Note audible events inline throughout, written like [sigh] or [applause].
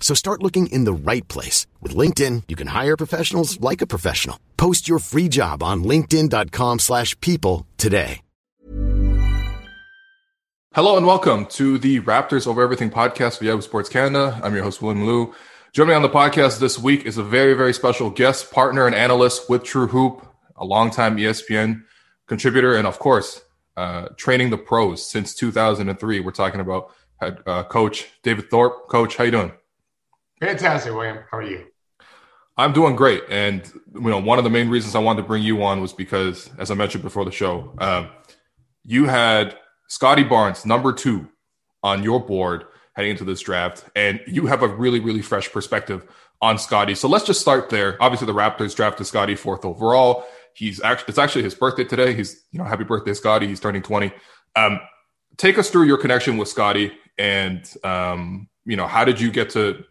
So start looking in the right place. With LinkedIn, you can hire professionals like a professional. Post your free job on linkedin.com slash people today. Hello and welcome to the Raptors Over Everything podcast for Yahoo Sports Canada. I'm your host, William Lou. Joining me on the podcast this week is a very, very special guest, partner, and analyst with True Hoop, a longtime ESPN contributor, and of course, uh, training the pros since 2003. We're talking about uh, Coach David Thorpe. Coach, how you doing? Fantastic, William. How are you? I'm doing great, and you know one of the main reasons I wanted to bring you on was because, as I mentioned before the show, um, you had Scottie Barnes number two on your board heading into this draft, and you have a really, really fresh perspective on Scottie. So let's just start there. Obviously, the Raptors drafted Scottie fourth overall. He's actually it's actually his birthday today. He's you know happy birthday, Scottie. He's turning twenty. Um, take us through your connection with Scottie, and um, you know how did you get to?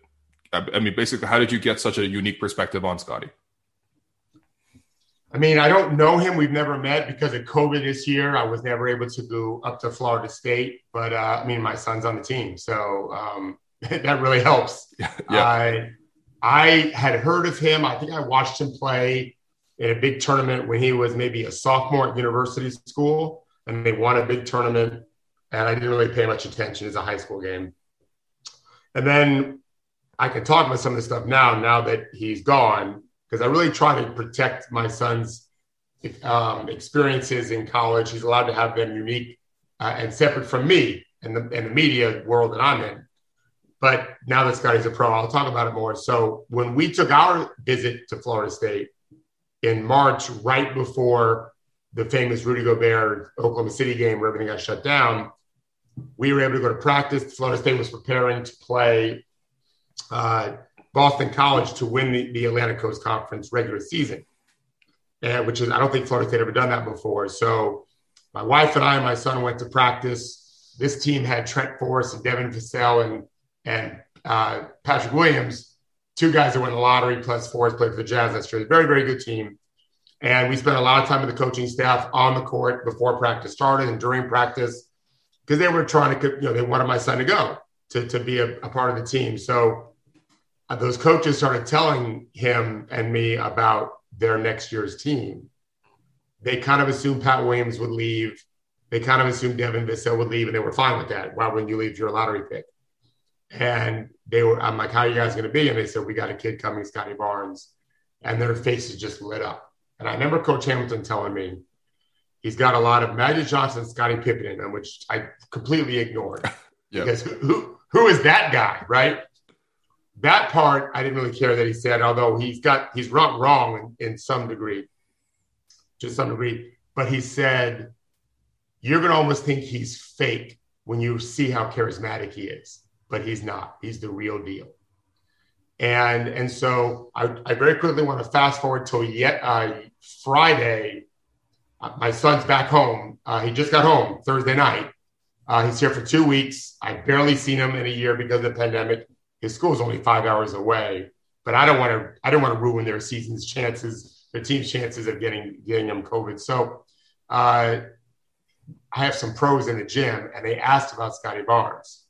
I mean, basically, how did you get such a unique perspective on Scotty? I mean, I don't know him. We've never met because of COVID this year. I was never able to go up to Florida State, but uh, I mean, my son's on the team, so um, [laughs] that really helps. [laughs] yeah. I I had heard of him. I think I watched him play in a big tournament when he was maybe a sophomore at university school, and they won a big tournament. And I didn't really pay much attention as a high school game. And then I can talk about some of this stuff now. Now that he's gone, because I really try to protect my son's um, experiences in college. He's allowed to have them unique uh, and separate from me and the, and the media world that I'm in. But now that Scotty's a pro, I'll talk about it more. So when we took our visit to Florida State in March, right before the famous Rudy Gobert Oklahoma City game where everything got shut down, we were able to go to practice. Florida State was preparing to play uh, Boston College to win the, the Atlantic Coast Conference regular season, and, which is, I don't think Florida State ever done that before. So my wife and I and my son went to practice. This team had Trent Forrest and Devin Vassell and, and uh, Patrick Williams, two guys that won the lottery, plus Forrest played for the Jazz last year. Very, very good team. And we spent a lot of time with the coaching staff on the court before practice started and during practice because they were trying to, you know, they wanted my son to go to, to be a, a part of the team. So uh, those coaches started telling him and me about their next year's team. They kind of assumed Pat Williams would leave. They kind of assumed Devin Vassell would leave, and they were fine with that. Why wouldn't you leave? You're a lottery pick. And they were, I'm like, how are you guys going to be? And they said, we got a kid coming, Scotty Barnes. And their faces just lit up. And I remember Coach Hamilton telling me he's got a lot of Magic Johnson, Scotty Pippen in him, which I completely ignored. [laughs] yeah. Because who, who is that guy, right? That part I didn't really care that he said, although he's got he's wrong wrong in, in some degree, to some degree. But he said, you're gonna almost think he's fake when you see how charismatic he is, but he's not. He's the real deal. And and so I, I very quickly want to fast forward till yet uh, Friday. Uh, my son's back home. Uh, he just got home Thursday night. Uh, he's here for two weeks. I've barely seen him in a year because of the pandemic his school is only five hours away, but I don't want to. I don't want to ruin their season's chances, their team's chances of getting getting them COVID. So, uh, I have some pros in the gym, and they asked about Scotty Barnes,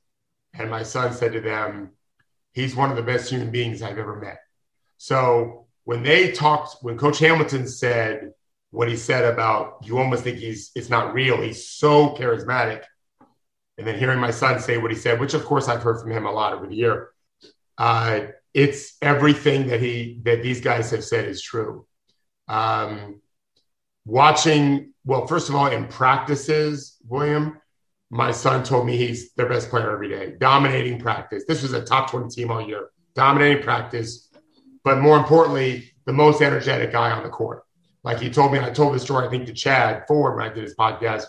and my son said to them, "He's one of the best human beings I've ever met." So when they talked, when Coach Hamilton said what he said about you almost think he's it's not real. He's so charismatic. And then hearing my son say what he said, which of course I've heard from him a lot over the year, uh, it's everything that he that these guys have said is true. Um, watching, well, first of all, in practices, William, my son told me he's their best player every day, dominating practice. This was a top 20 team all year, dominating practice, but more importantly, the most energetic guy on the court. Like he told me, and I told the story, I think, to Chad Ford when I did his podcast.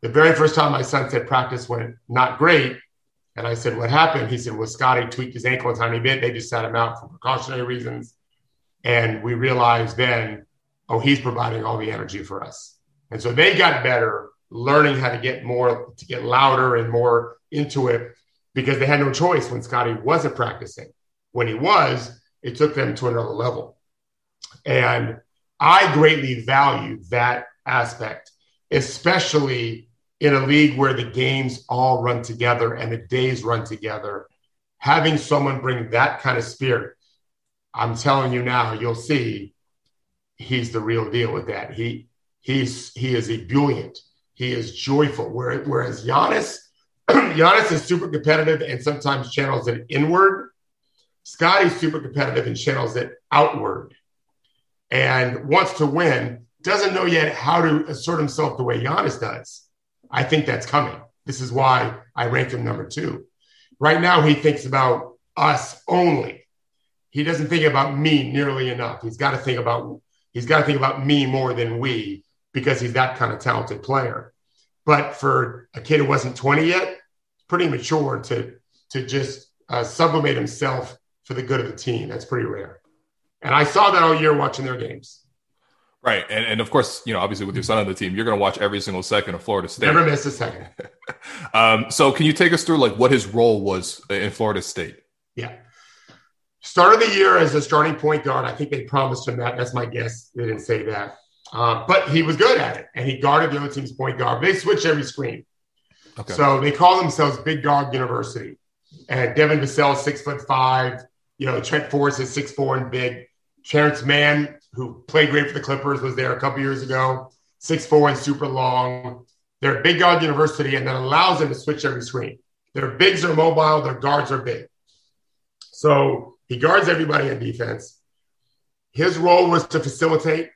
The very first time my son said practice went not great, and I said, What happened? He said, Well, Scotty tweaked his ankle a tiny bit. They just sat him out for precautionary reasons. And we realized then, oh, he's providing all the energy for us. And so they got better learning how to get more, to get louder and more into it because they had no choice when Scotty wasn't practicing. When he was, it took them to another level. And I greatly value that aspect, especially in a league where the games all run together and the days run together. Having someone bring that kind of spirit, I'm telling you now, you'll see he's the real deal with that. He he's he is ebullient. He is joyful. Whereas Giannis, [clears throat] Giannis is super competitive and sometimes channels it inward. Scottie's super competitive and channels it outward and wants to win, doesn't know yet how to assert himself the way Giannis does. I think that's coming. This is why I rank him number two. Right now, he thinks about us only. He doesn't think about me nearly enough. He's got to think about he's got to think about me more than we because he's that kind of talented player. But for a kid who wasn't 20 yet, pretty mature to to just uh, sublimate himself for the good of the team. That's pretty rare. And I saw that all year watching their games. Right. And, and of course, you know, obviously with your son on the team, you're going to watch every single second of Florida State. Never miss a second. [laughs] um, so can you take us through like what his role was in Florida State? Yeah. Start of the year as a starting point guard. I think they promised him that. That's my guess. They didn't say that. Uh, but he was good at it and he guarded the other team's point guard. They switched every screen. Okay. So they call themselves Big Guard University. And Devin Vassell, six foot five. You know, Trent Forrest is six four and big. Terance Mann, who played great for the Clippers, was there a couple years ago. Six four and super long. They're a big guard university, and that allows them to switch every screen. Their bigs are mobile, their guards are big. So he guards everybody in defense. His role was to facilitate,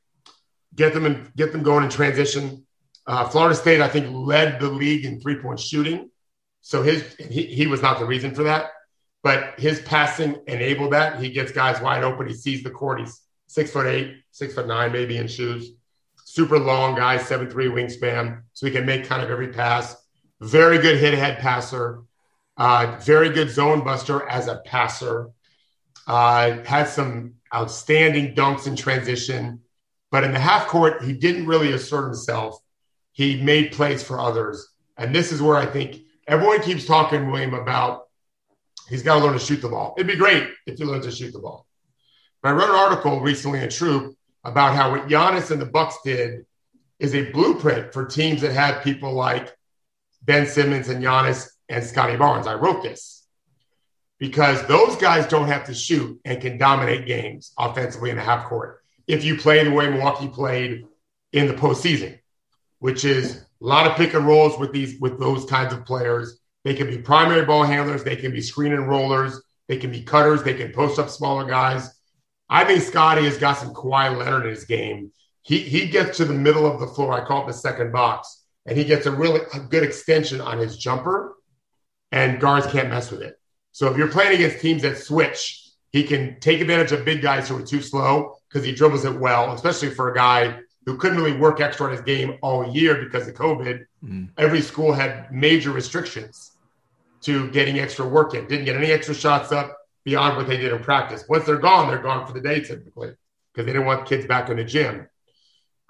get them and get them going in transition. Uh, Florida State, I think, led the league in three point shooting. So his he, he was not the reason for that but his passing enabled that. He gets guys wide open. He sees the court. He's six foot eight, six foot nine, maybe in shoes. Super long guy, seven three wingspan, so he can make kind of every pass. Very good hit ahead passer. Uh, very good zone buster as a passer. Uh, had some outstanding dunks in transition, but in the half court, he didn't really assert himself. He made plays for others, and this is where I think everyone keeps talking, William, about He's got to learn to shoot the ball. It'd be great if he learned to shoot the ball. I wrote an article recently in True Hoop about how what Giannis and the Bucks did is a blueprint for teams that have people like Ben Simmons and Giannis and Scottie Barnes. I wrote this because those guys don't have to shoot and can dominate games offensively in the half court if you play the way Milwaukee played in the postseason, which is a lot of pick and rolls with these with those kinds of players they can be primary ball handlers. They can be screen and rollers. They can be cutters. They can post up smaller guys. I think Scotty has got some Kawhi Leonard in his game. He, he gets to the middle of the floor. I call it the second box. And he gets a really a good extension on his jumper, and guards can't mess with it. So if you're playing against teams that switch, he can take advantage of big guys who are too slow because he dribbles it well, especially for a guy who couldn't really work extra on his game all year because of COVID. Mm. Every school had major restrictions to getting extra work in. Didn't get any extra shots up beyond what they did in practice. Once they're gone, they're gone for the day typically because they didn't want kids back in the gym.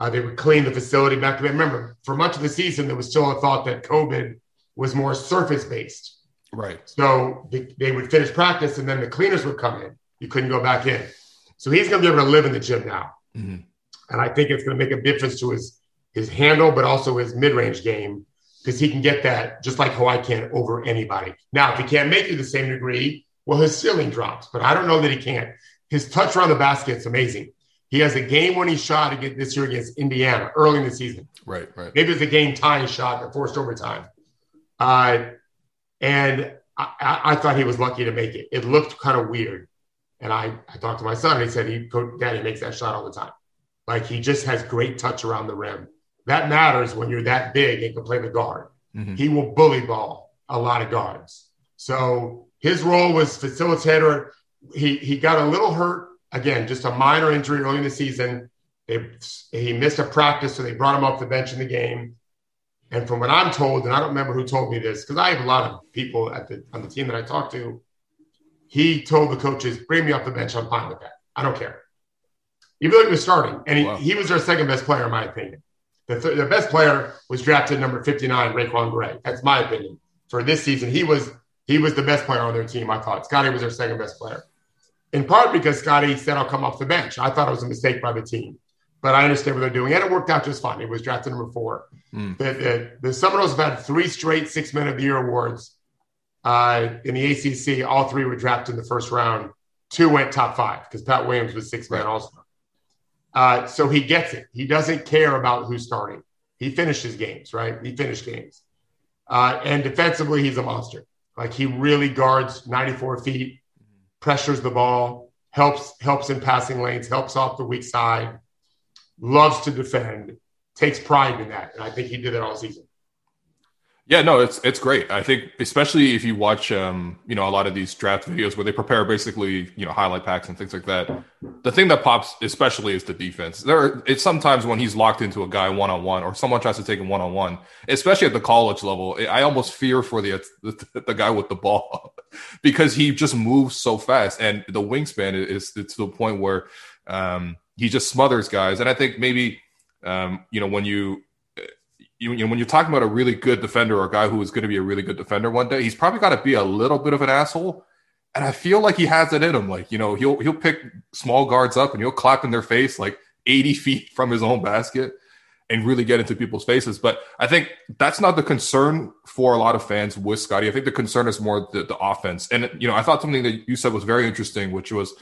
Uh, they would clean the facility back. To remember, for much of the season, there was still a thought that COVID was more surface based. Right. So they, they would finish practice and then the cleaners would come in You couldn't go back in. So he's going to be able to live in the gym now. Mm-hmm. And I think it's going to make a difference to his his handle, but also his mid range game because he can get that just like Kawhi can over anybody. Now, if he can't make it the same degree, well, his ceiling drops. But I don't know that he can't. His touch around the basket is amazing. He has a game winning shot against this year against Indiana early in the season. Right, right. Maybe it's a game tying shot that forced overtime. Uh, and I, I, thought he was lucky to make it. It looked kind of weird. And I, I talked to my son and he said, he, Daddy makes that shot all the time. Like he just has great touch around the rim. That matters when you're that big and can play the guard. Mm-hmm. He will bully ball a lot of guards. So his role was facilitator. He, he got a little hurt again, just a minor injury early in the season. They, he missed a practice, so they brought him off the bench in the game. And from what I'm told, and I don't remember who told me this, because I have a lot of people at the on the team that I talked to, he told the coaches, "Bring me off the bench. I'm fine with that. I don't care." Even though he was starting, and he, wow. he was their second best player, in my opinion. The, th- the best player was drafted number 59, RaiQuan Gray. That's my opinion. For this season, he was he was the best player on their team. I thought Scotty was their second best player in part because Scotty said, I'll come off the bench. I thought it was a mistake by the team, but I understand what they're doing. And it worked out just fine. It was drafted number four. Mm. The, the, the Seminoles have had three straight six men of the year awards uh, in the ACC. All three were drafted in the first round. Two went top five because Pat Williams was six man also. Uh, so he gets it. He doesn't care about who's starting. He finishes games, right? He finished games. Uh, and defensively, he's a monster. Like he really guards 94 feet pressures the ball, helps helps in passing lanes, helps off the weak side, loves to defend, takes pride in that, and I think he did that all season. Yeah, no, it's it's great. I think especially if you watch um, you know, a lot of these draft videos where they prepare basically, you know, highlight packs and things like that. The thing that pops especially is the defense. There are, it's sometimes when he's locked into a guy one on one or someone tries to take him one on one, especially at the college level. I almost fear for the [laughs] the, the guy with the ball [laughs] because he just moves so fast and the wingspan is, to the point where um, he just smothers guys. And I think maybe um, you know, when you you, you know, when you're talking about a really good defender or a guy who is going to be a really good defender one day, he's probably got to be a little bit of an asshole. And I feel like he has it in him. Like, you know, he'll he'll pick small guards up and he'll clap in their face like 80 feet from his own basket and really get into people's faces. But I think that's not the concern for a lot of fans with Scotty. I think the concern is more the, the offense. And, you know, I thought something that you said was very interesting, which was,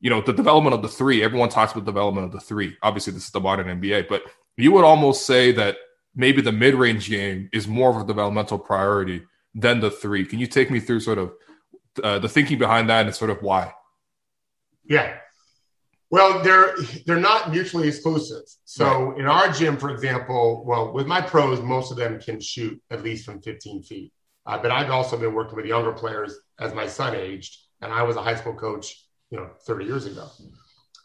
you know, the development of the three. Everyone talks about development of the three. Obviously, this is the modern NBA, but you would almost say that maybe the mid range game is more of a developmental priority than the three. Can you take me through sort of uh, the thinking behind that and sort of why? Yeah. Well, they're they're not mutually exclusive. So right. in our gym, for example, well, with my pros, most of them can shoot at least from 15 feet. Uh, but I've also been working with younger players as my son aged, and I was a high school coach, you know, 30 years ago.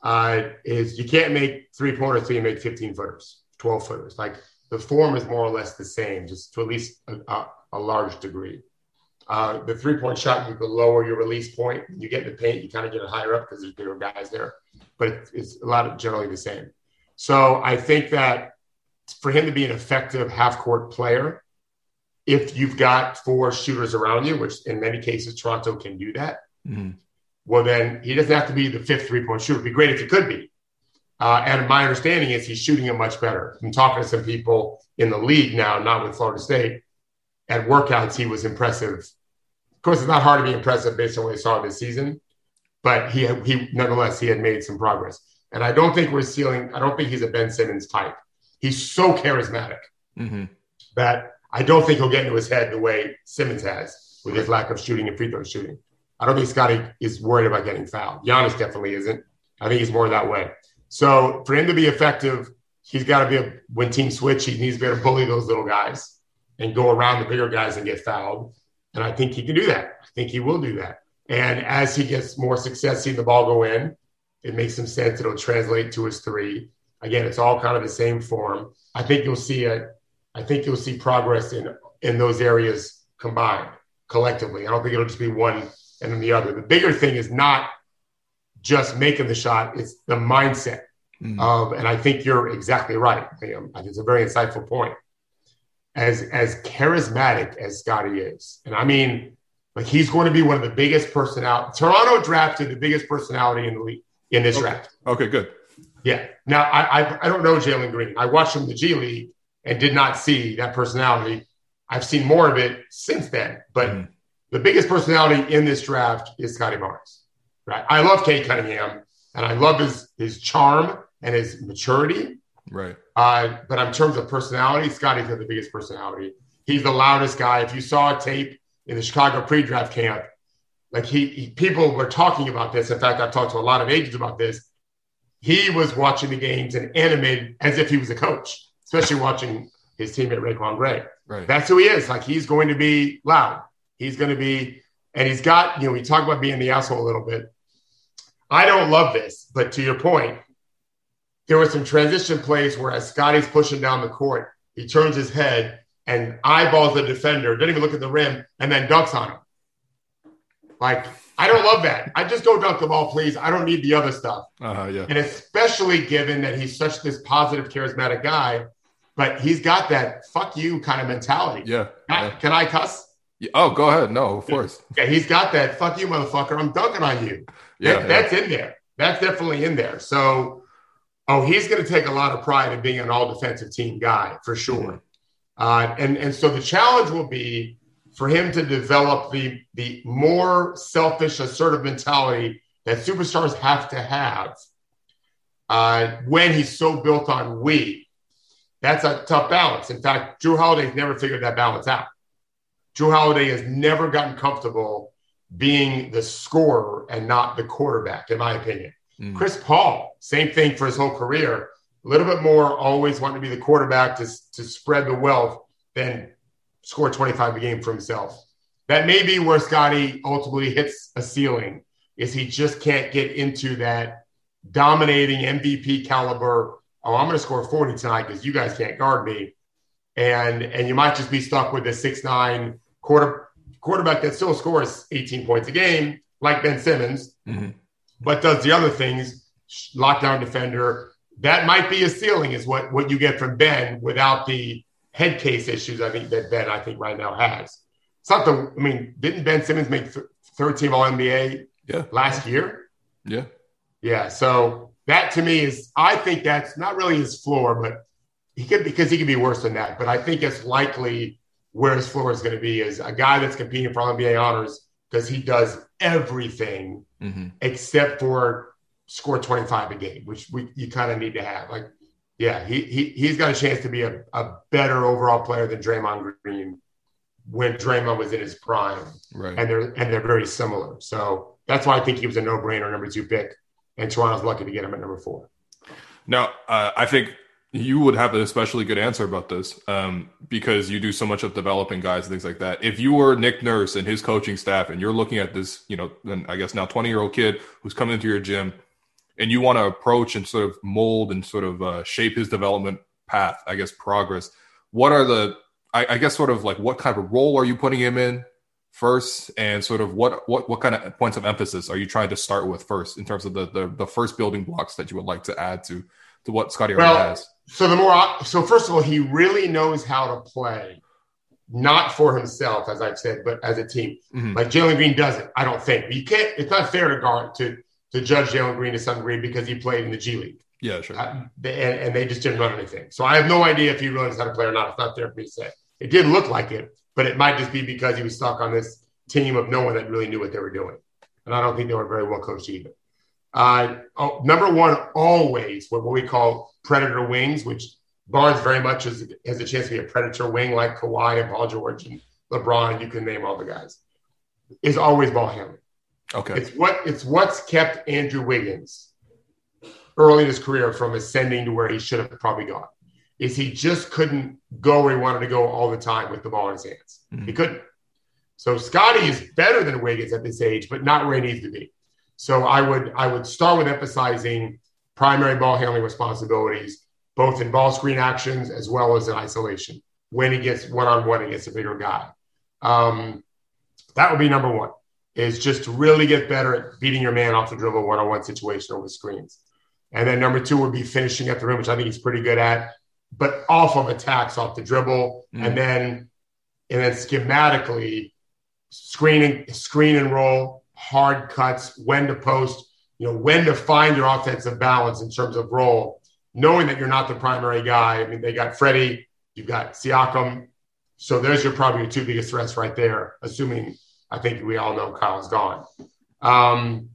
Uh, is you can't make three pointers till you make 15 footers, 12 footers. Like the form is more or less the same, just to at least a, a, a large degree. Uh, the three point shot, you can lower your release point. You get in the paint, you kind of get it higher up because there's bigger guys there, but it's, it's a lot of generally the same. So I think that for him to be an effective half court player, if you've got four shooters around you, which in many cases Toronto can do that, mm-hmm. well, then he doesn't have to be the fifth three point shooter. It'd be great if he could be. Uh, and my understanding is he's shooting it much better. I'm talking to some people in the league now, not with Florida State. At workouts, he was impressive. Of course, it's not hard to be impressive based on what he saw this season, but he he nonetheless he had made some progress. And I don't think we're sealing. I don't think he's a Ben Simmons type. He's so charismatic mm-hmm. that I don't think he'll get into his head the way Simmons has with his lack of shooting and free throw shooting. I don't think Scotty is worried about getting fouled. Giannis definitely isn't. I think he's more that way. So for him to be effective, he's got to be a when team switch. He needs to be able to bully those little guys and go around the bigger guys and get fouled. And I think he can do that. I think he will do that. And as he gets more success seeing the ball go in, it makes some sense. It'll translate to his three. Again, it's all kind of the same form. I think you'll see I think you'll see progress in in those areas combined collectively. I don't think it'll just be one and then the other. The bigger thing is not just making the shot. It's the mindset mm-hmm. of, and I think you're exactly right, Liam. I think it's a very insightful point. As as charismatic as Scotty is, and I mean, Like he's going to be one of the biggest personality. Toronto drafted the biggest personality in the league in this okay. draft. Okay, good. Yeah. Now I, I, I don't know Jalen Green. I watched him in the G League and did not see that personality. I've seen more of it since then, but mm. the biggest personality in this draft is Scotty Barnes. Right. I love Cade Cunningham and I love his his charm and his maturity. Right. Uh, but in terms of personality, Scotty's got the biggest personality. He's the loudest guy. If you saw a tape in the Chicago pre-draft camp, like he, he people were talking about this. In fact, I've talked to a lot of agents about this. He was watching the games and animated as if he was a coach, especially watching his teammate RaiQuan Gray. Right. That's who he is. Like he's going to be loud. He's going to be, and he's got, you know, we talk about being the asshole a little bit. I don't love this, but to your point, there were some transition plays where as Scotty's pushing down the court, he turns his head and eyeballs the defender, doesn't even look at the rim, and then dunks on him. Like, I don't love that. I just go dunk the ball, please. I don't need the other stuff. Uh-huh, yeah. And especially given that he's such this positive, charismatic guy, but he's got that fuck you kind of mentality. Yeah. Can I. Can I cuss? Oh, go ahead. No, of course. Yeah, he's got that fuck you, motherfucker. I'm dunking on you. Yeah, that, yeah. That's in there. That's definitely in there. So, oh, he's going to take a lot of pride in being an all defensive team guy for sure. Mm-hmm. Uh, and, and so the challenge will be for him to develop the, the more selfish, assertive mentality that superstars have to have uh, when he's so built on we. That's a tough balance. In fact, Jrue Holiday's never figured that balance out. Jrue Holiday has never gotten comfortable being the scorer and not the quarterback, in my opinion. Mm. Chris Paul, same thing for his whole career. A little bit more always wanting to be the quarterback to, to spread the wealth than score 25 a game for himself. That may be where Scotty ultimately hits a ceiling, is he just can't get into that dominating MVP caliber. Oh, I'm going to score 40 tonight because you guys can't guard me. And and you might just be stuck with a six nine quarter quarterback that still scores 18 points a game, like Ben Simmons, mm-hmm. but does the other things, lockdown defender. That might be a ceiling, is what what you get from Ben without the head case issues. I think that Ben, I think right now has. It's not the. I mean, didn't Ben Simmons make th- third team All NBA yeah. last year? Yeah, yeah. So that to me is, I think that's not really his floor, but he could because he could be worse than that. But I think it's likely where his floor is going to be is a guy that's competing for NBA honors because he does everything mm-hmm. except for score 25 a game, which we, you kind of need to have. Like, yeah, he, he, he's got a chance to be a, a better overall player than Draymond Green when Draymond was in his prime. Right. And they're, and they're very similar. So that's why I think he was a no brainer number two pick. And Toronto's lucky to get him at number four. Now, uh, I think you would have an especially good answer about this um, because you do so much of developing guys and things like that. If you were Nick Nurse and his coaching staff, and you're looking at this, you know, then I guess now 20 year old kid who's coming into your gym, and you want to approach and sort of mold and sort of uh, shape his development path, I guess progress. What are the, I, I guess, sort of like what kind of role are you putting him in first, and sort of what what what kind of points of emphasis are you trying to start with first in terms of the the, the first building blocks that you would like to add to to what Scotty well, already has? So the more, so first of all, he really knows how to play, not for himself, as I've said, but as a team. Mm-hmm. Like Jalen Green doesn't. I don't think you can't. It's not fair to guard to to judge Jalen Green to some degree because he played in the G League. Yeah, sure. Uh, they, and, and, they just didn't run anything. So I have no idea if he really knows how to play or not. It's not there for me to say. It didn't look like it, but it might just be because he was stuck on this team of no one that really knew what they were doing. And I don't think they were very well coached either. Uh, oh, number one, always what, what we call predator wings, which Barnes very much has, has a chance to be a predator wing like Kawhi and Paul George and LeBron. You can name all the guys. Is always ball handling. Okay. It's what it's what's kept Andrew Wiggins early in his career from ascending to where he should have probably gone. Is he just couldn't go where he wanted to go all the time with the ball in his hands. Mhm. He couldn't. So Scotty is better than Wiggins at this age, but not where he needs to be. So I would I would start with emphasizing primary ball handling responsibilities, both in ball screen actions as well as in isolation when he gets one on one against a bigger guy. Um, that would be number one. Is just to really get better at beating your man off the dribble one on one situation over screens. And then number two would be finishing at the rim, which I think he's pretty good at, but off of attacks off the dribble. Mm. And then and then schematically, screening, screen and roll, hard cuts, when to post, you know, when to find your offensive balance in terms of role, knowing that you're not the primary guy. I mean, they got Freddie, you've got Siakam. So there's your probably your two biggest threats right there, assuming I think we all know Kyle's gone. Um,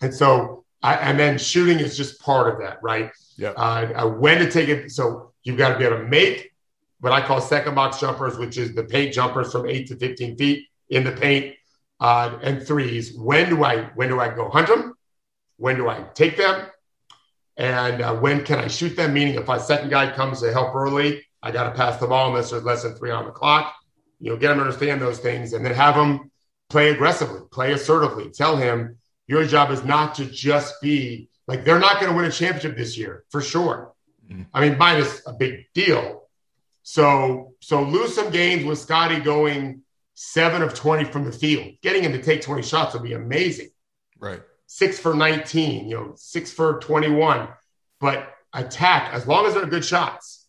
and so, I, and then shooting is just part of that, right? Yeah. Uh, when to take it. So you've got to be able to make what I call second box jumpers, which is the paint jumpers from eight to 15 feet in the paint uh, and threes. When do I, when do I go hunt them? When do I take them? And uh, when can I shoot them? Meaning, if my second guy comes to help early, I got to pass the ball unless there's less than three on the clock. You know, get him to understand those things and then have him play aggressively, play assertively. Tell him your job is not to just be like they're not going to win a championship this year for sure. Mm-hmm. I mean, minus a big deal. So, so lose some games with Scotty going seven of 20 from the field. Getting him to take 20 shots would be amazing. Right six for 19, you know, six for 21. But attack, as long as they're good shots,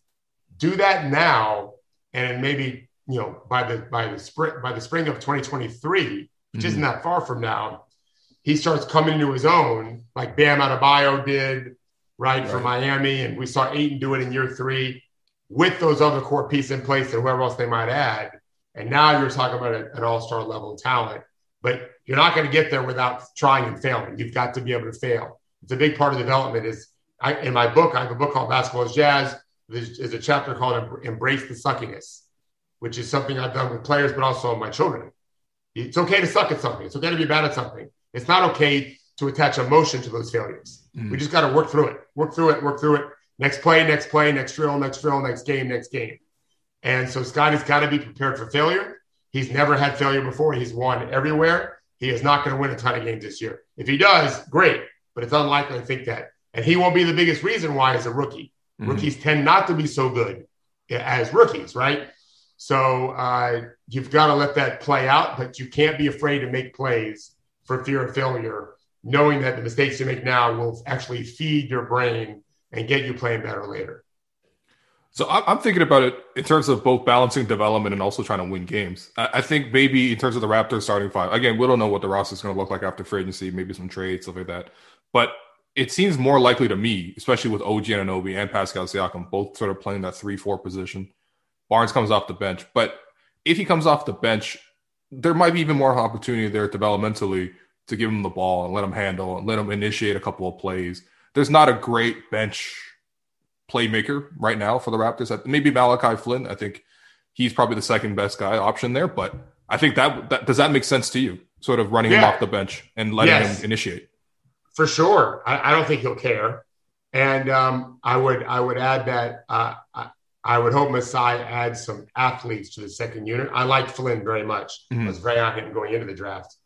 do that now. And maybe, you know, by the by the spring by the spring of 2023, which mm-hmm. isn't that far from now, he starts coming into his own, like Bam Adebayo did, right, right. for Miami. And we saw Ayton do it in year three with those other core pieces in place and whoever else they might add. And now you're talking about an all-star level talent. But you're not going to get there without trying and failing. You've got to be able to fail. It's a big part of development. Is I, in my book, I have a book called Basketball is Jazz. There's, there's a chapter called Embrace the Suckiness, which is something I've done with players, but also my children. It's okay to suck at something. It's okay to be bad at something. It's not okay to attach emotion to those failures. Mm. We just got to work through it, work through it, work through it. Next play, next play, next drill, next drill, next game, next game. And so Scotty's got to be prepared for failure. He's never had failure before. He's won everywhere. He is not going to win a ton of games this year. If he does, great, but it's unlikely to think that. And he won't be the biggest reason why as a rookie. Mm-hmm. Rookies tend not to be so good as rookies, right? So uh, you've got to let that play out, but you can't be afraid to make plays for fear of failure, knowing that the mistakes you make now will actually feed your brain and get you playing better later. So I'm thinking about it in terms of both balancing development and also trying to win games. I think maybe in terms of the Raptors starting five, again, we don't know what the roster is going to look like after free agency, maybe some trades, stuff like that. But it seems more likely to me, especially with OG Anunoby and Pascal Siakam, both sort of playing that three-four position. Barnes comes off the bench, but if he comes off the bench, there might be even more opportunity there developmentally to give him the ball and let him handle and let him initiate a couple of plays. There's not a great bench playmaker right now for the Raptors. Maybe Malachi Flynn. I think he's probably the second best guy option there. But I think that, that does that make sense to you? Sort of running yeah. him off the bench and letting yes. him initiate. For sure, I, I, don't think he'll care. And um, I would I would add that uh, I, I, would hope Masai adds some athletes to the second unit. I like Flynn very much. Mm-hmm. I was very on him going into the draft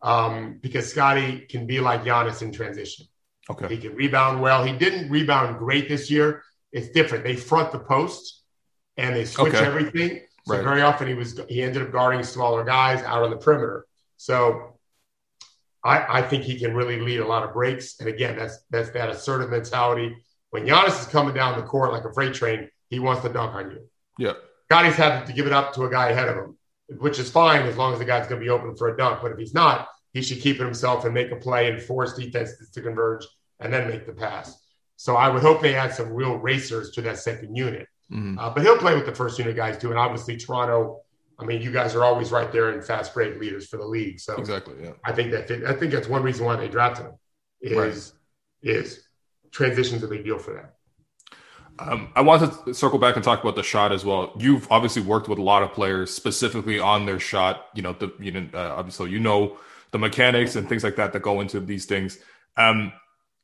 um, because Scotty can be like Giannis in transition. Okay. He can rebound well. He didn't rebound great this year. It's different. They front the post and they switch okay. everything. So right. very often he was he ended up guarding smaller guys out on the perimeter. So I, I think he can really lead a lot of breaks. And again, that's that's that assertive mentality. When Giannis is coming down the court like a freight train, he wants to dunk on you. Yeah. Scotty's having to give it up to a guy ahead of him, which is fine as long as the guy's going to be open for a dunk. But if he's not, he should keep it himself and make a play and force defenses to converge and then make the pass. So I would hope they add some real racers to that second unit. Mm-hmm. Uh, but he'll play with the first unit guys too. And obviously, Toronto. I mean, you guys are always right there in fast break leaders for the league. So exactly, yeah. I think that I think that's one reason why they drafted him is right. is transition's a big deal for them. Um, I want to circle back and talk about the shot as well. You've obviously worked with a lot of players specifically on their shot. You know, the you know, uh, obviously you know the mechanics and things like that that go into these things. Um,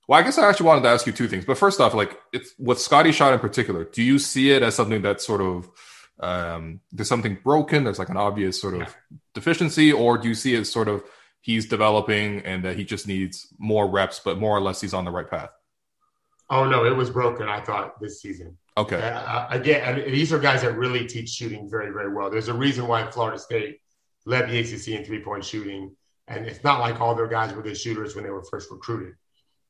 well, I guess I actually wanted to ask you two things. But first off, like it's with Scotty shot in particular, do you see it as something that's sort of um, there's something broken, there's like an obvious sort of yeah. deficiency, or do you see it as sort of he's developing and that he just needs more reps, but more or less he's on the right path? Oh no, it was broken. I thought this season. Okay. Uh, again, I mean, these are guys that really teach shooting very, very well. There's a reason why Florida State led the ACC in three point shooting, and it's not like all their guys were good shooters when they were first recruited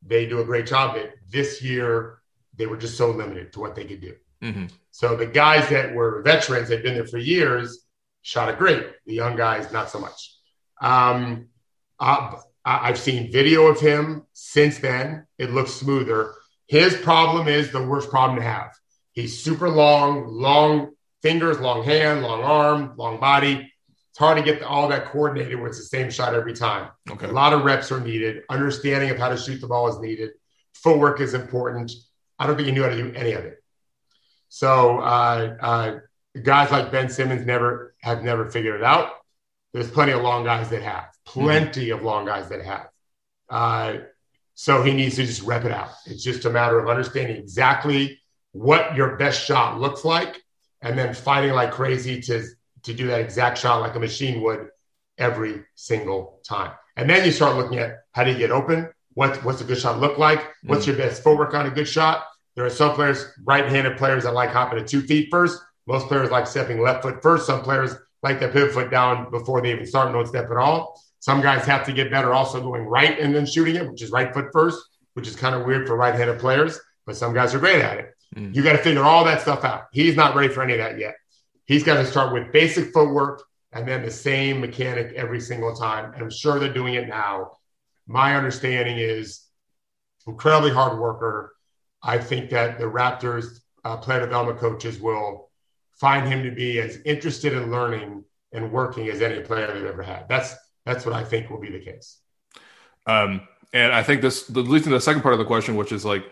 they do a great job at this year they were just so limited to what they could do mm-hmm. so the guys that were veterans they've been there for years shot it great. The young guys, not so much. Um, I've seen video of him since then. It looks smoother. His problem is the worst problem to have. He's super long, long fingers, long hand, long arm, long body. It's hard to get all that coordinated when it's the same shot every time. Okay. A lot of reps are needed. Understanding of how to shoot the ball is needed. Footwork is important. I don't think he knew how to do any of it. So uh, uh, guys like Ben Simmons never have never figured it out. There's plenty of long guys that have, plenty mm-hmm. of long guys that have. Uh, so he needs to just rep it out. It's just a matter of understanding exactly what your best shot looks like, and then fighting like crazy to to do that exact shot like a machine would every single time. And then you start looking at how do you get open? What, what's a good shot look like? What's mm-hmm. your best footwork on a good shot? There are some players, right-handed players that like hopping to two feet first. Most players like stepping left foot first. Some players like to pivot foot down before they even start, no step at all. Some guys have to get better also going right and then shooting it, which is right foot first, which is kind of weird for right-handed players, but some guys are great at it. Mm. You got to figure all that stuff out. He's not ready for any of that yet. He's got to start with basic footwork and then the same mechanic every single time. And I'm sure they're doing it now. My understanding is incredibly hard worker. I think that the Raptors uh, player development coaches will find him to be as interested in learning and working as any player they've ever had. That's that's what I think will be the case. Um, and I think this leads to the second part of the question, which is like,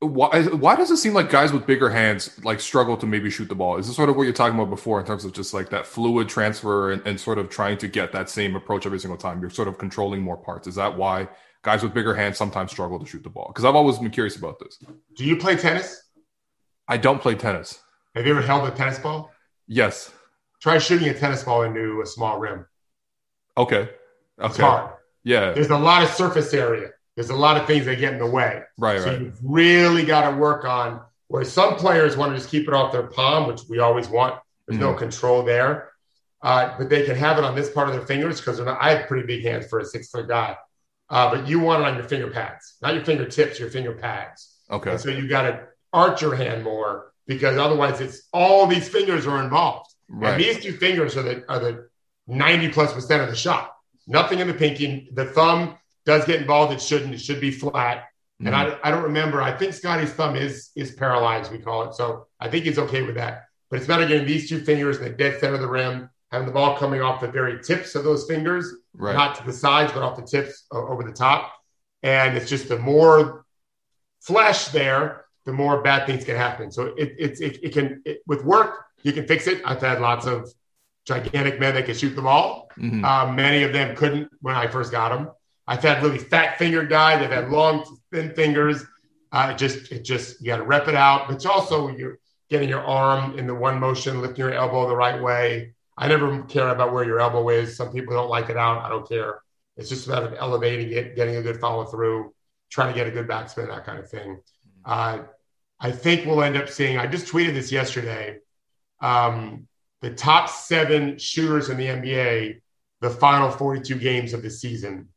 why uh, why does it seem like guys with bigger hands like struggle to maybe shoot the ball? Is this sort of what you're talking about before in terms of just like that fluid transfer and, and sort of trying to get that same approach every single time? You're sort of controlling more parts. Is that why guys with bigger hands sometimes struggle to shoot the ball? Because I've always been curious about this. Do you play tennis? I don't play tennis. Have you ever held a tennis ball? Yes. Try shooting a tennis ball into a small rim. Okay. Okay. It's hard. Yeah. There's a lot of surface area. There's a lot of things that get in the way. Right. So right. you've really got to work on where some players want to just keep it off their palm, which we always want. There's mm-hmm. no control there. Uh, but they can have it on this part of their fingers because I have pretty big hands for a six foot guy. Uh, but you want it on your finger pads, not your fingertips, your finger pads. Okay. And so you got to arch your hand more because otherwise it's all these fingers are involved. Right. And these two fingers are the are the 90 plus percent of the shot. Nothing in the pinky. The thumb does get involved. It shouldn't. It should be flat. Mm-hmm. And I, I don't remember. I think Scotty's thumb is is paralyzed, we call it. So I think he's okay with that. But it's better getting these two fingers in the dead center of the rim, having the ball coming off the very tips of those fingers, right. not to the sides, but off the tips over the top. And it's just the more flesh there, the more bad things can happen. So it, it, it, it can, it, with work, you can fix it. I've had lots of gigantic men that can shoot the ball. Mm-hmm. Um, many of them couldn't when I first got them. I've had really fat fingered guys. They've had long, thin fingers. Uh, just, it just, you got to rep it out. But it's also you're getting your arm in the one motion, lifting your elbow the right way. I never care about where your elbow is. Some people don't like it out. I don't care. It's just about elevating it, getting a good follow through, trying to get a good backspin, that kind of thing. Uh, I think we'll end up seeing. I just tweeted this yesterday. Um, the top seven shooters in the NBA, the final 42 games of the season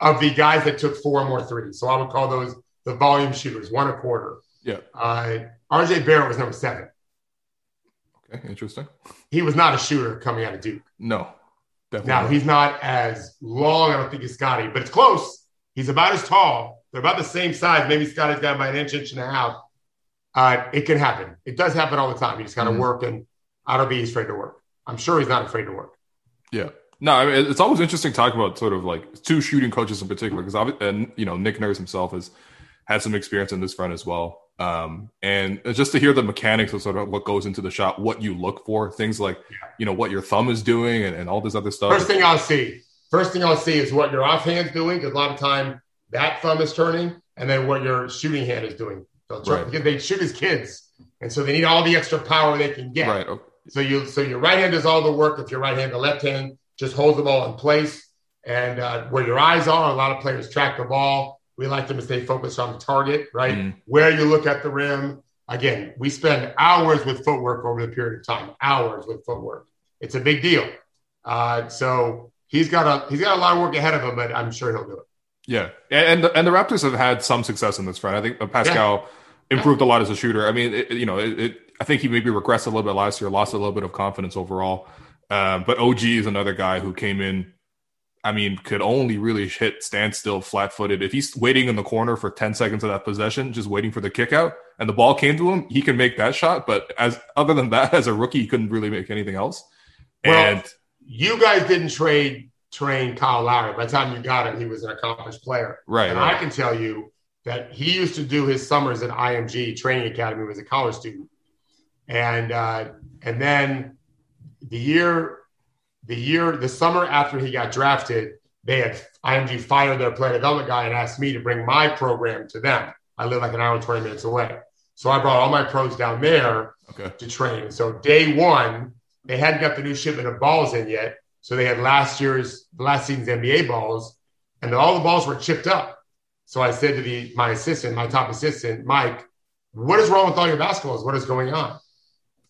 of the guys that took four or more threes. So I would call those the volume shooters, one a quarter. Yeah. Uh, RJ Barrett was number seven. Okay, interesting. He was not a shooter coming out of Duke. No, definitely. Now, not. he's not as long, I don't think, as Scotty, but it's close. He's about as tall. They're about the same size. Maybe Scotty's got about an inch, inch and a half. Uh, it can happen. It does happen all the time. You just got to mm-hmm. work, and I don't be afraid to work. I'm sure he's not afraid to work. Yeah. No, I mean, it's always interesting talking about sort of like two shooting coaches in particular because and you know Nick Nurse himself has had some experience in this front as well. Um, and just to hear the mechanics of sort of what goes into the shot, what you look for, things like you know what your thumb is doing, and, and all this other stuff. First thing I'll see, first thing I'll see is what your offhand's doing because a lot of time that thumb is turning, and then what your shooting hand is doing. So right. Because they shoot as kids, and so they need all the extra power they can get. Right. So you so your right hand does all the work. If your right hand, the left hand just holds the ball in place. And uh, where your eyes are, a lot of players track the ball. We like them to stay focused on the target, right? Mm. Where you look at the rim. Again, we spend hours with footwork over the period of time. Hours with footwork. It's a big deal. Uh, so he's got a he's got a lot of work ahead of him, but I'm sure he'll do it. Yeah, and and the Raptors have had some success in this front. I think Pascal yeah. improved yeah. a lot as a shooter. I mean, it, you know, it, it I think he maybe regressed a little bit last year, lost a little bit of confidence overall. Um, but OG is another guy who came in. I mean, could only really hit standstill, flat footed. If he's waiting in the corner for 10 seconds of that possession, just waiting for the kick out, and the ball came to him, he can make that shot. But as other than that, [laughs] as a rookie, he couldn't really make anything else. Well, and you guys didn't trade train Kyle Lowry. By the time you got him, he was an accomplished player. Right. And right. I can tell you that he used to do his summers at IMG Training Academy as a college student, and uh, and then the year, the year, the summer after he got drafted, they had IMG fired their player development guy and asked me to bring my program to them. I live like an hour and twenty minutes away, so I brought all my pros down there okay. to train. So day one, they hadn't got the new shipment of balls in yet, so they had last year's last season's NBA balls, and all the balls were chipped up. So I said to the my assistant, my top assistant, Mike, what is wrong with all your basketballs? What is going on?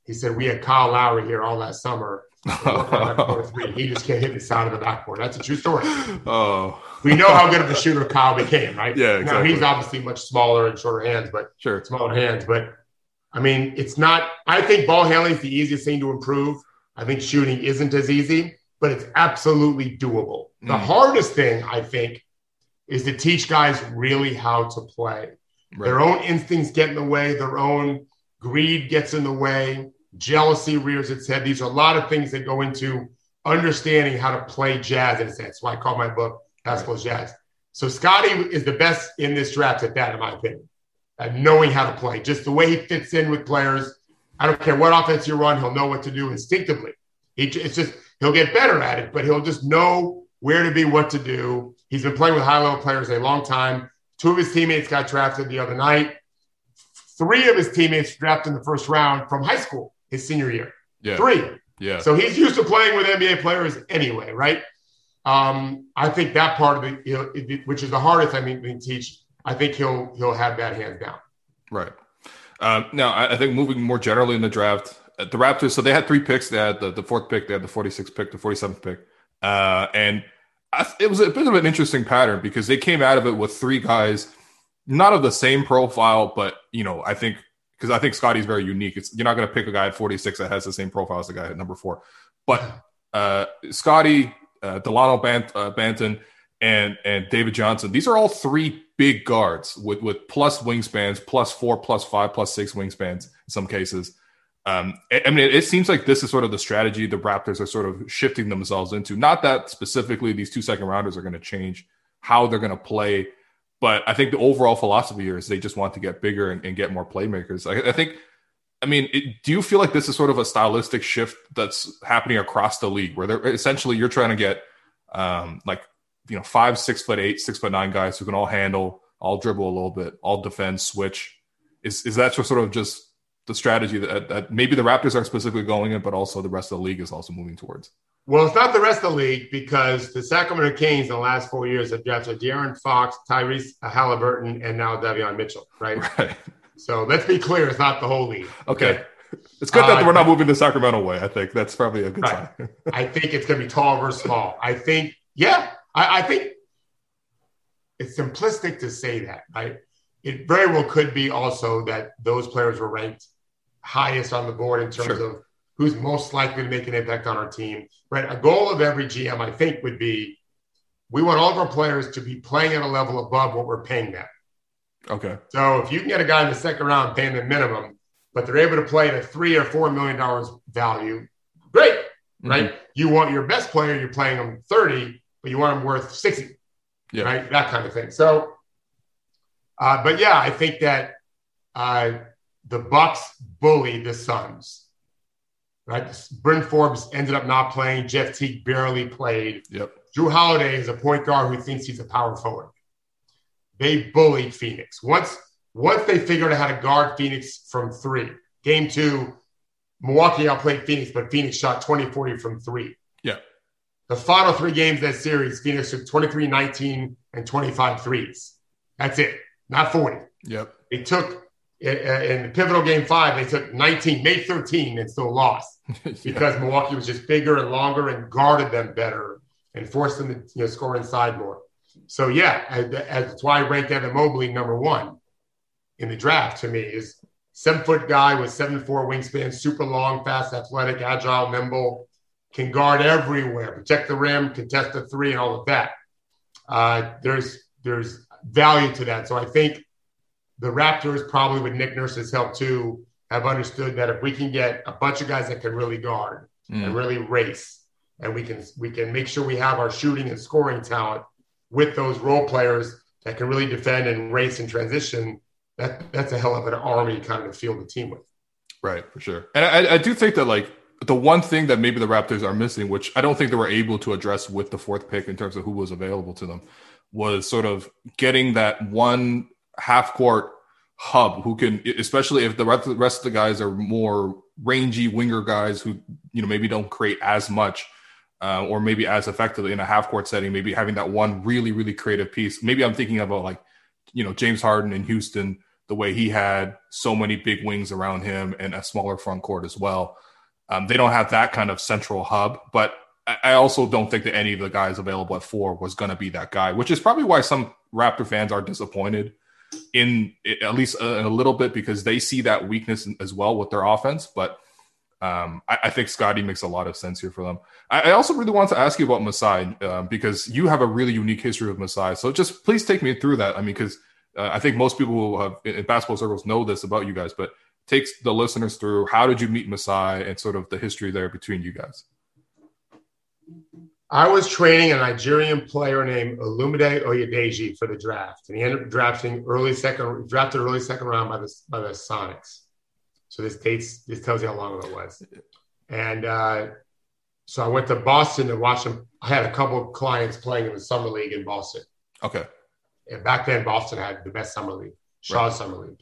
He said, We had Kyle Lowry here all that summer. [laughs] he just can't hit the side of the backboard. That's a true story. Oh. We know how good of a shooter Kyle became, right? Yeah, exactly. Now he's obviously much smaller and shorter hands, but sure. smaller hands. But I mean, it's not I think ball handling is the easiest thing to improve. I think shooting isn't as easy, but it's absolutely doable. The mm. hardest thing, I think, is to teach guys really how to play. Right. Their own instincts get in the way, their own greed gets in the way, jealousy rears its head. These are a lot of things that go into understanding how to play jazz in a sense. That's why I call my book Basketball right. Jazz. So Scottie is the best in this draft at that, in my opinion, at knowing how to play. Just the way he fits in with players. I don't care what offense you run, he'll know what to do instinctively. He, it's just he'll get better at it, but he'll just know where to be, what to do. He's been playing with high level players a long time. Two of his teammates got drafted the other night. Three of his teammates drafted in the first round from high school his senior year. Yeah. Three. Yeah. So he's used to playing with NBA players anyway, right? Um, I think that part of it, you know, which is the hardest I mean to teach, I think he'll he'll have that hands down. Right. Um, now, I, I think moving more generally in the draft, uh, the Raptors. So they had three picks. They had the, the fourth pick. They had the 46th pick, the 47th pick, uh, and I, it was a bit of an interesting pattern because they came out of it with three guys, not of the same profile, but you know, I think because I think Scottie's very unique. It's, you're not going to pick a guy at 46 that has the same profile as the guy at number four, but uh, Scottie, uh, Dalano Bant, uh, Banton, and and David Johnson. These are all three big guards with with plus wingspans, plus four, plus five, plus six wingspans in some cases. Um, I mean, it, seems like this is sort of the strategy the Raptors are sort of shifting themselves into. Not that specifically these two second rounders are going to change how they're going to play, but I think the overall philosophy here is they just want to get bigger and, and get more playmakers. I, I think, I mean, it, do you feel like this is sort of a stylistic shift that's happening across the league, where they're essentially you're trying to get um, like you know five, six foot eight, six foot nine guys who can all handle, all dribble a little bit, all defend, switch. Is is that sort of just the strategy that, that maybe the Raptors are specifically going in, but also the rest of the league is also moving towards? Well, it's not the rest of the league because the Sacramento Kings in the last four years have drafted De'Aaron Fox, Tyrese Haliburton, and now Davion Mitchell, right? [laughs] Right. So let's be clear, it's not the whole league. Okay. okay? It's good that uh, we're not moving the Sacramento way. I think that's probably a good right. sign. [laughs] I think it's going to be tall versus small. I think, yeah, I, I think it's simplistic to say that, right? It very well could be also that those players were ranked highest on the board in terms sure. of who's most likely to make an impact on our team. Right. A goal of every GM, I think, would be we want all of our players to be playing at a level above what we're paying them. Okay. So if you can get a guy in the second round paying the minimum, but they're able to play at a three or four million dollars value, great. Mm-hmm. Right. You want your best player, you're playing them 30, but you want them worth 60. Yeah. Right. That kind of thing. So, uh, but yeah, I think that uh, the Bucks bullied the Suns. Right, Bryn Forbes ended up not playing. Jeff Teague barely played. Yep. Jrue Holiday is a point guard who thinks he's a power forward. They bullied Phoenix once. Once they figured out how to guard Phoenix from three. Game two, Milwaukee outplayed Phoenix, but Phoenix shot 20 40 from three. Yeah. The final three games of that series, Phoenix took 23 19 and 25 threes. That's it, not 40. Yep. They took in the pivotal game five, they took 19, made 13, and still lost [laughs] yeah. because Milwaukee was just bigger and longer and guarded them better and forced them to you know, score inside more. So yeah, that's why I ranked Evan Mobley number one in the draft. To me, is seven foot guy with seven four wingspan, super long, fast, athletic, agile, nimble, can guard everywhere, protect the rim, contest the three, and all of that. Uh, there's there's value to that. So I think the Raptors, probably with Nick Nurse's help too, have understood that if we can get a bunch of guys that can really guard mm. and really race, and we can we can make sure we have our shooting and scoring talent with those role players that can really defend and race and transition, that that's a hell of an army kind of to field the team with. Right, for sure. And I, I do think that like the one thing that maybe the Raptors are missing, which I don't think they were able to address with the fourth pick in terms of who was available to them, was sort of getting that one half court hub who can, especially if the rest of the guys are more rangy winger guys who you know maybe don't create as much uh, or maybe as effectively in a half court setting. Maybe having that one really really creative piece. Maybe I'm thinking about like you know James Harden in Houston, the way he had so many big wings around him and a smaller front court as well. Um, they don't have that kind of central hub, but I also don't think that any of the guys available at four was going to be that guy, which is probably why some Raptor fans are disappointed in at least a, a little bit because they see that weakness as well with their offense. But um, I, I, think Scottie makes a lot of sense here for them. I, I also really want to ask you about Masai um, because you have a really unique history with Masai. So just please take me through that. I mean, because uh, I think most people have in basketball circles know this about you guys, but takes the listeners through how did you meet Masai and sort of the history there between you guys. I was training a Nigerian player named Olumide Oyedeji for the draft, and he ended up drafting early second, drafted early second round by the by the Sonics. So this dates this tells you how long ago it was. And uh, so I went to Boston to watch him. I had a couple of clients playing in the summer league in Boston. Okay. And back then, Boston had the best summer league, Shaw's right. summer league.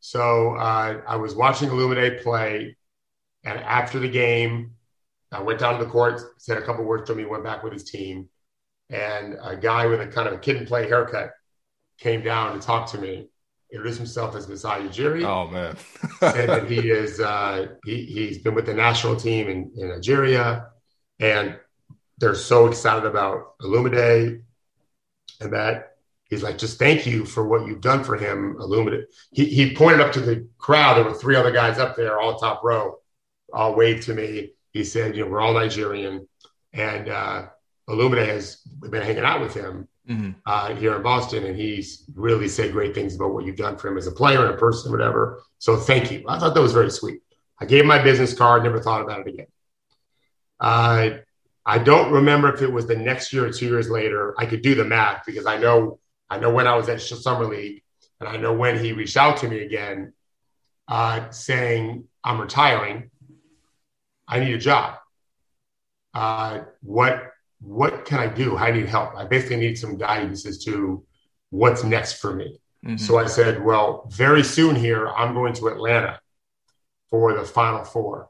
So uh, I was watching Olumide play, and after the game, I went down to the court, said a couple words to me, went back with his team, and a guy with a kind of a kid and play haircut came down and talked to me, introduced himself as Masai Ujiri. Oh man, [laughs] said that he is uh, he he's been with the national team in, in Nigeria, and they're so excited about Olumide, and that he's like, just thank you for what you've done for him, Olumide. He he pointed up to the crowd. There were three other guys up there, all top row, all waved to me he said, you know, we're all Nigerian, and uh, Olumide has been hanging out with him mm-hmm. uh, here in Boston, and he's really said great things about what you've done for him as a player and a person, whatever. So thank you. I thought that was very sweet. I gave him my business card, never thought about it again. Uh, I don't remember if it was the next year or two years later. I could do the math because I know I know when I was at summer league, and I know when he reached out to me again, uh, saying I'm retiring I need a job. Uh, what what can I do? I need help. I basically need some guidance as to what's next for me. Mm-hmm. So I said, well, very soon here, I'm going to Atlanta for the Final Four,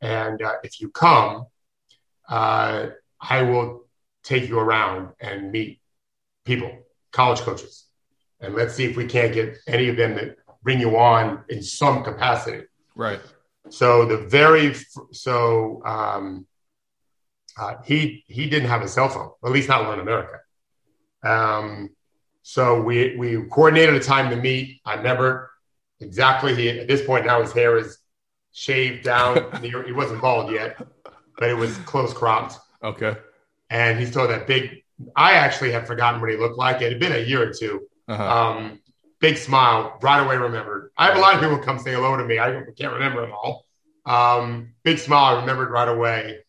and uh, if you come, uh, I will take you around and meet people, college coaches, and let's see if we can't get any of them that bring you on in some capacity. Right. So the very so um, uh, he he didn't have a cell phone, at least not one in America. Um, so we we coordinated a time to meet. I remember exactly. He at this point now his hair is shaved down. [laughs] he, he wasn't bald yet, but it was close cropped. Okay. And he saw that big. I actually have forgotten what he looked like. It had been a year or 2 uh-huh. um, big smile, right away remembered. I have a lot of people come say hello to me. I can't remember them all. Um, big smile, I remembered right away.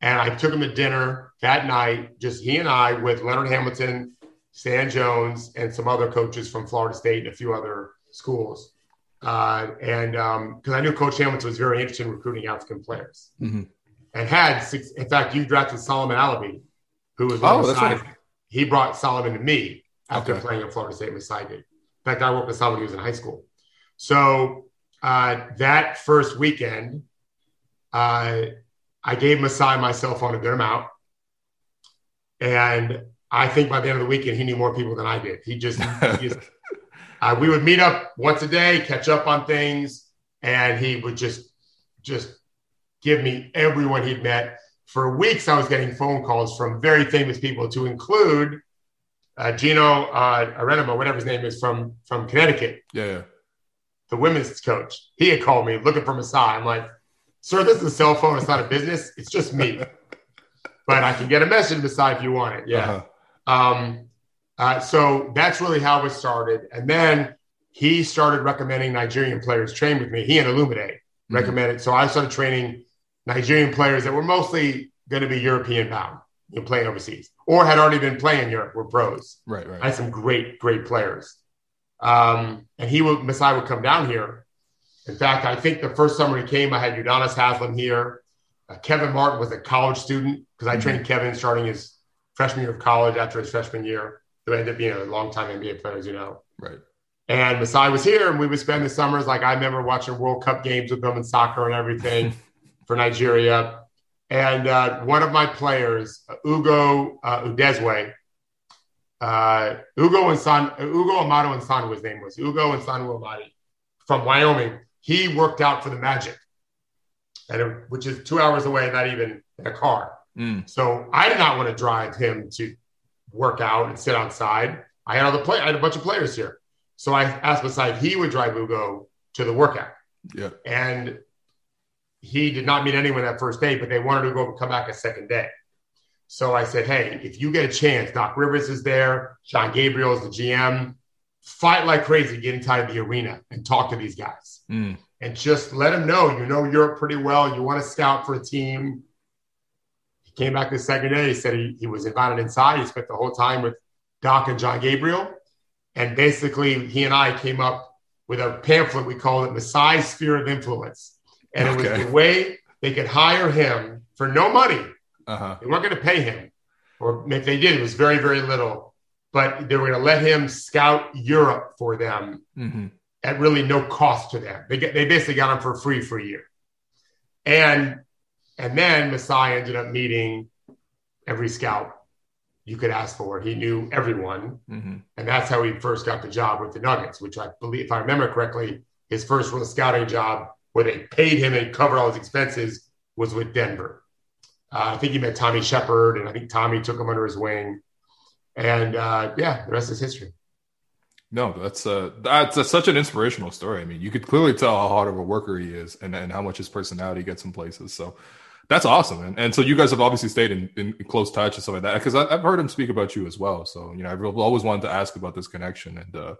And I took him to dinner that night, just he and I with Leonard Hamilton, Stan Jones, and some other coaches from Florida State and a few other schools. Uh, and because um, I knew Coach Hamilton was very interested in recruiting African players mm-hmm. and had six, in fact, you drafted Solomon Alabi, who was oh, that's right. He brought Solomon to me after okay. playing at Florida State with did. In fact, I worked with someone who was in high school. So uh, that first weekend, uh, I gave Masai my cell phone a good amount. And I think by the end of the weekend, he knew more people than I did. He just, he just [laughs] uh, we would meet up once a day, catch up on things, and he would just, just give me everyone he'd met. For weeks, I was getting phone calls from very famous people, to include uh, Geno uh, Arenema, whatever his name is, from from Connecticut. Yeah, yeah. the women's coach. He had called me looking for Masai. I'm like, sir, this is a cell phone. It's not a business. It's just me. [laughs] but I can get a message to Masai if you want it. Yeah. Uh-huh. Um, uh, so that's really how it started. And then he started recommending Nigerian players train with me. He and Olumide mm-hmm. recommended. So I started training Nigerian players that were mostly going to be European bound, you know, playing overseas, or had already been playing Europe, were pros. Right, right. I had some great, great players. Um, and he would, Masai would come down here. In fact, I think the first summer he came, I had Udonis Haslem here. Uh, Kevin Martin was a college student because I mm-hmm. trained Kevin starting his freshman year of college after his freshman year. Who ended up being a long time NBA player, as you know. Right. And Masai was here, and we would spend the summers like I remember watching World Cup games with them and soccer and everything [laughs] for Nigeria. And uh, one of my players, Ugo uh, Udezwe, uh, Ugo and San, Ugo Amato and San, his name was Ugo and San Amadi from Wyoming. He worked out for the Magic, and it, which is two hours away, not even in a car. Mm. So I did not want to drive him to work out and sit outside. I had other play. I had a bunch of players here. So I asked Masai he would drive Ugo to the workout. Yeah. And he did not meet anyone that first day, but they wanted to go come back a second day. So I said, hey, if you get a chance, Doc Rivers is there, John Gabriel is the GM. Fight like crazy, get inside the arena and talk to these guys. Mm. And just let them know you know Europe pretty well. You want to scout for a team. He came back the second day. He said he, he was invited inside. He spent the whole time with Doc and John Gabriel. And basically, he and I came up with a pamphlet. We called it Masai's Sphere of Influence. And okay. it was the way they could hire him for no money. Uh-huh. They weren't going to pay him. Or if they did, it was very, very little. But they were going to let him scout Europe for them mm-hmm. at really no cost to them. They, get, they basically got him for free for a year. And and then Masai ended up meeting every scout you could ask for. He knew everyone. Mm-hmm. And that's how he first got the job with the Nuggets, which I believe, if I remember correctly, his first real scouting job where they paid him and covered all his expenses was with Denver. Uh, I think he met Tommy Sheppard, and I think Tommy took him under his wing. And uh, yeah, the rest is history. No, that's uh, that's a, such an inspirational story. I mean, you could clearly tell how hard of a worker he is, and and how much his personality gets in places. So, that's awesome, man. And so you guys have obviously stayed in, in close touch and stuff like that. Because I've heard him speak about you as well. So you know, I've always wanted to ask about this connection. And uh,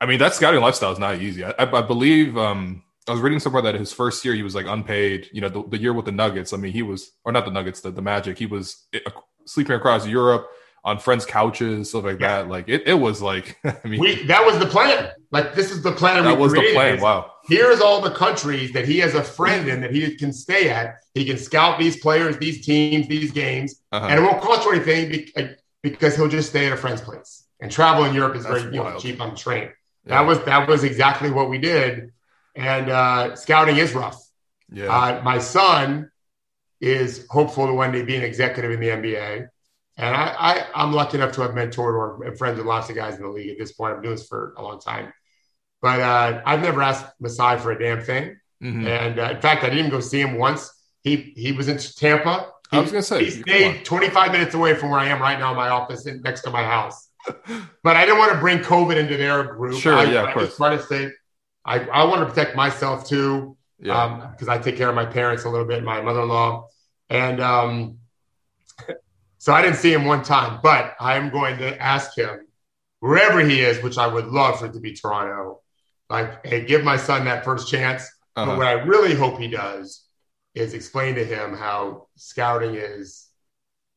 I mean, that scouting lifestyle is not easy. I, I, believe um, I was reading somewhere that his first year he was like unpaid. You know, the, the year with the Nuggets. I mean, he was or not the Nuggets, the, the Magic. He was eh, sleeping across Europe on friends' couches, stuff like yeah. that. Like it, it was like [laughs] I mean, we, that was the plan. Like this is the plan. That was created. the plan. Wow. Here's all the countries that he has a friend in that he can stay at. He can scout these players, these teams, these games, uh-huh. and it won't cost you anything because he'll just stay at a friend's place. And travel in Europe is That's very you know, cheap on the train. Yeah. That was that was exactly what we did. And uh, scouting is rough. Yeah. Uh, my son is hopeful to one day be an executive in the NBA. And I, I, am lucky enough to have mentored or friends with lots of guys in the league at this point. I'm doing this for a long time. But uh, I've never asked Masai for a damn thing. Mm-hmm. And uh, in fact, I didn't even go see him once. He he was in Tampa. He, I was going to say he stayed 25 minutes away from where I am right now in my office, next to my house. [laughs] but I didn't want to bring COVID into their group. Sure, I, yeah, of I course. Just try to say, I, I want to protect myself too, yeah. because um, I take care of my parents a little bit, my mother-in-law, and um, so I didn't see him one time, but I am going to ask him wherever he is, which I would love for it to be Toronto. Like, hey, give my son that first chance. Uh-huh. But what I really hope he does is explain to him how scouting is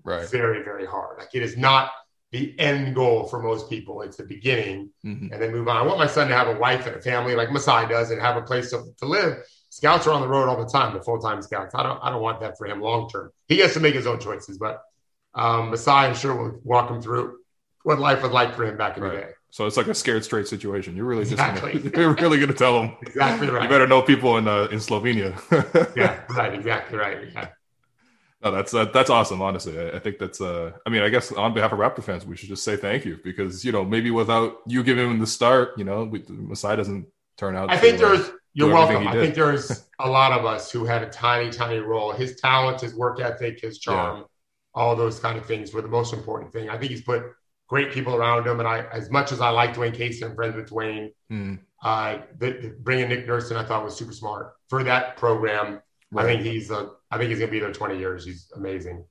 right. very, very hard. Like, it is not the end goal for most people. It's the beginning mm-hmm. and then move on. I want my son to have a wife and a family like Masai does and have a place to, to live. Scouts are on the road all the time, the full time scouts. I don't I don't want that for him long term. He has to make his own choices, but um, Masai, I'm sure, will walk him through what life was like for him back in right. the day. So it's like a scared straight situation. You're really just exactly. gonna, [laughs] you're really going to tell them exactly right. You better know people in uh, in Slovenia. [laughs] yeah, right. Exactly right. Yeah. No, that's uh, that's awesome. Honestly, I, I, think that's. Uh, I mean, I guess on behalf of Raptor fans, we should just say thank you because you know maybe without you giving him the start, you know, we, Masai doesn't turn out. I think there's. Uh, you're welcome. I think there's a lot of us who had a tiny, tiny role. His talent, his work ethic, his charm. Yeah all those kind of things were the most important thing. I think he's put great people around him. And I, as much as I like Dwane Casey, I'm friends with Dwane. Mm. uh, the, the, bringing Nick Nurse in, I thought was super smart for that program. Right. I think he's a, I think he's going to be there 20 years. He's amazing.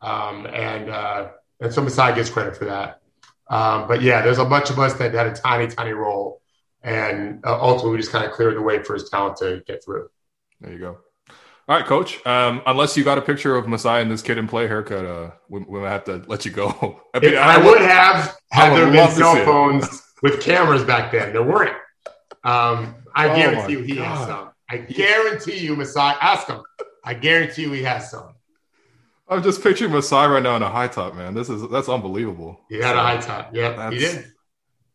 Um, and, uh, and so Masai gets credit for that. Um, but yeah, there's a bunch of us that had a tiny, tiny role. And uh, ultimately, we just kind of cleared the way for his talent to get through. There you go. All right, coach. Um, unless you got a picture of Masai and this kid in play haircut, uh, we, we might have to let you go. [laughs] I, mean, I, I, would have had there been cell phones with cameras back then. There weren't. Um, I oh guarantee you he God. has some. I guarantee you, Masai. Ask him. I guarantee you he has some. I'm just picturing Masai right now in a high top, man. This is that's unbelievable. He had a high top. Yeah, he did.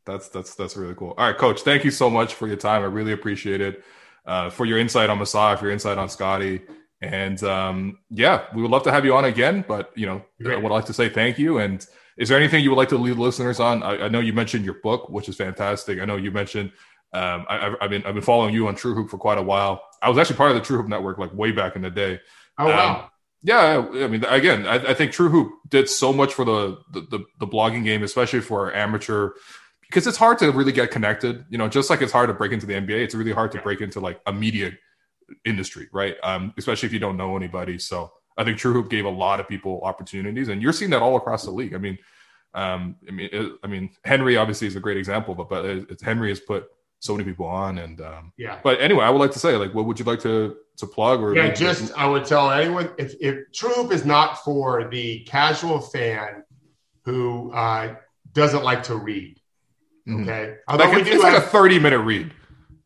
That's that's that's really cool. All right, coach. Thank you so much for your time. I really appreciate it. Uh, for your insight on Masai, for your insight on Scottie, And um, yeah, we would love to have you on again. But you know, Great. I would like to say thank you. And is there anything you would like to leave listeners on? I, I know you mentioned your book, which is fantastic. I know you mentioned um, I, have been I've been following you on True Hoop for quite a while. I was actually part of the True Hoop network like way back in the day. Oh wow. Um, yeah, I mean, again, I, I, think True Hoop did so much for the, the, the the blogging game, especially for amateur, because it's hard to really get connected. You know, just like it's hard to break into the NBA, it's really hard to break into like a media industry, right? Um, especially if you don't know anybody. So I think True Hoop gave a lot of people opportunities, and you're seeing that all across the league. I mean, um, I mean, it, I mean, Henry obviously is a great example, but but it, Henry has put so many people on and um, yeah. but anyway i would like to say like what would you like to to plug or yeah just i would tell anyone if, if True Hoop is not for the casual fan who uh, doesn't like to read mm-hmm. okay? Like it's, it's have, like a 30 minute read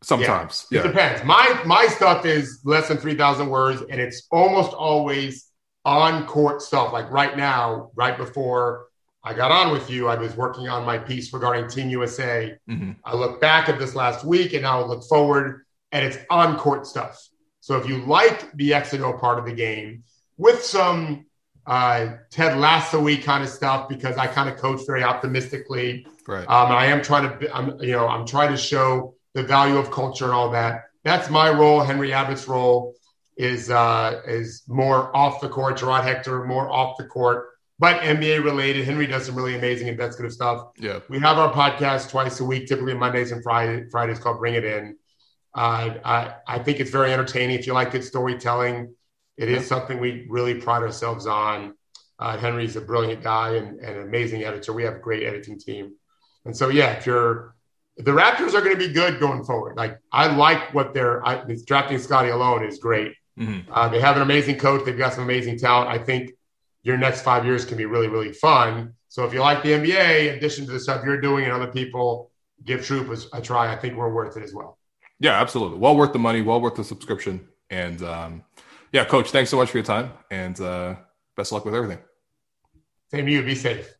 sometimes yeah, yeah, it depends. My my stuff is less than 3000 words and it's almost always on court stuff like right now right before I got on with you. I was working on my piece regarding Team USA. Mm-hmm. I look back at this last week and now I look forward, and it's on court stuff. So if you like the X and O part of the game with some uh, Ted Lasso week kind of stuff, because I kind of coach very optimistically. Right. Um, I am trying to, I'm, you know, I'm trying to show the value of culture and all that. That's my role. Henry Abbott's role is uh, is more off the court. Gerard Hector more off the court but NBA related. Henry does some really amazing and investigative stuff. Yeah. We have our podcast twice a week, typically Mondays and Friday, Fridays called Bring It In. Uh, I, I think it's very entertaining. If you like good storytelling, it yeah. is something we really pride ourselves on. Uh, Henry's a brilliant guy and, and, an amazing editor. We have a great editing team. And so, yeah, if you're, the Raptors are going to be good going forward. Like, I like what they're, I, drafting Scottie alone is great. Mm-hmm. Uh, they have an amazing coach. They've got some amazing talent. I think your next five years can be really, really fun. So if you like the NBA, in addition to the stuff you're doing and other people, give True Hoop a try. I think we're worth it as well. Yeah, absolutely. Well worth the money, well worth the subscription. And um, yeah, coach, thanks so much for your time and uh, best of luck with everything. Same to you. Be safe.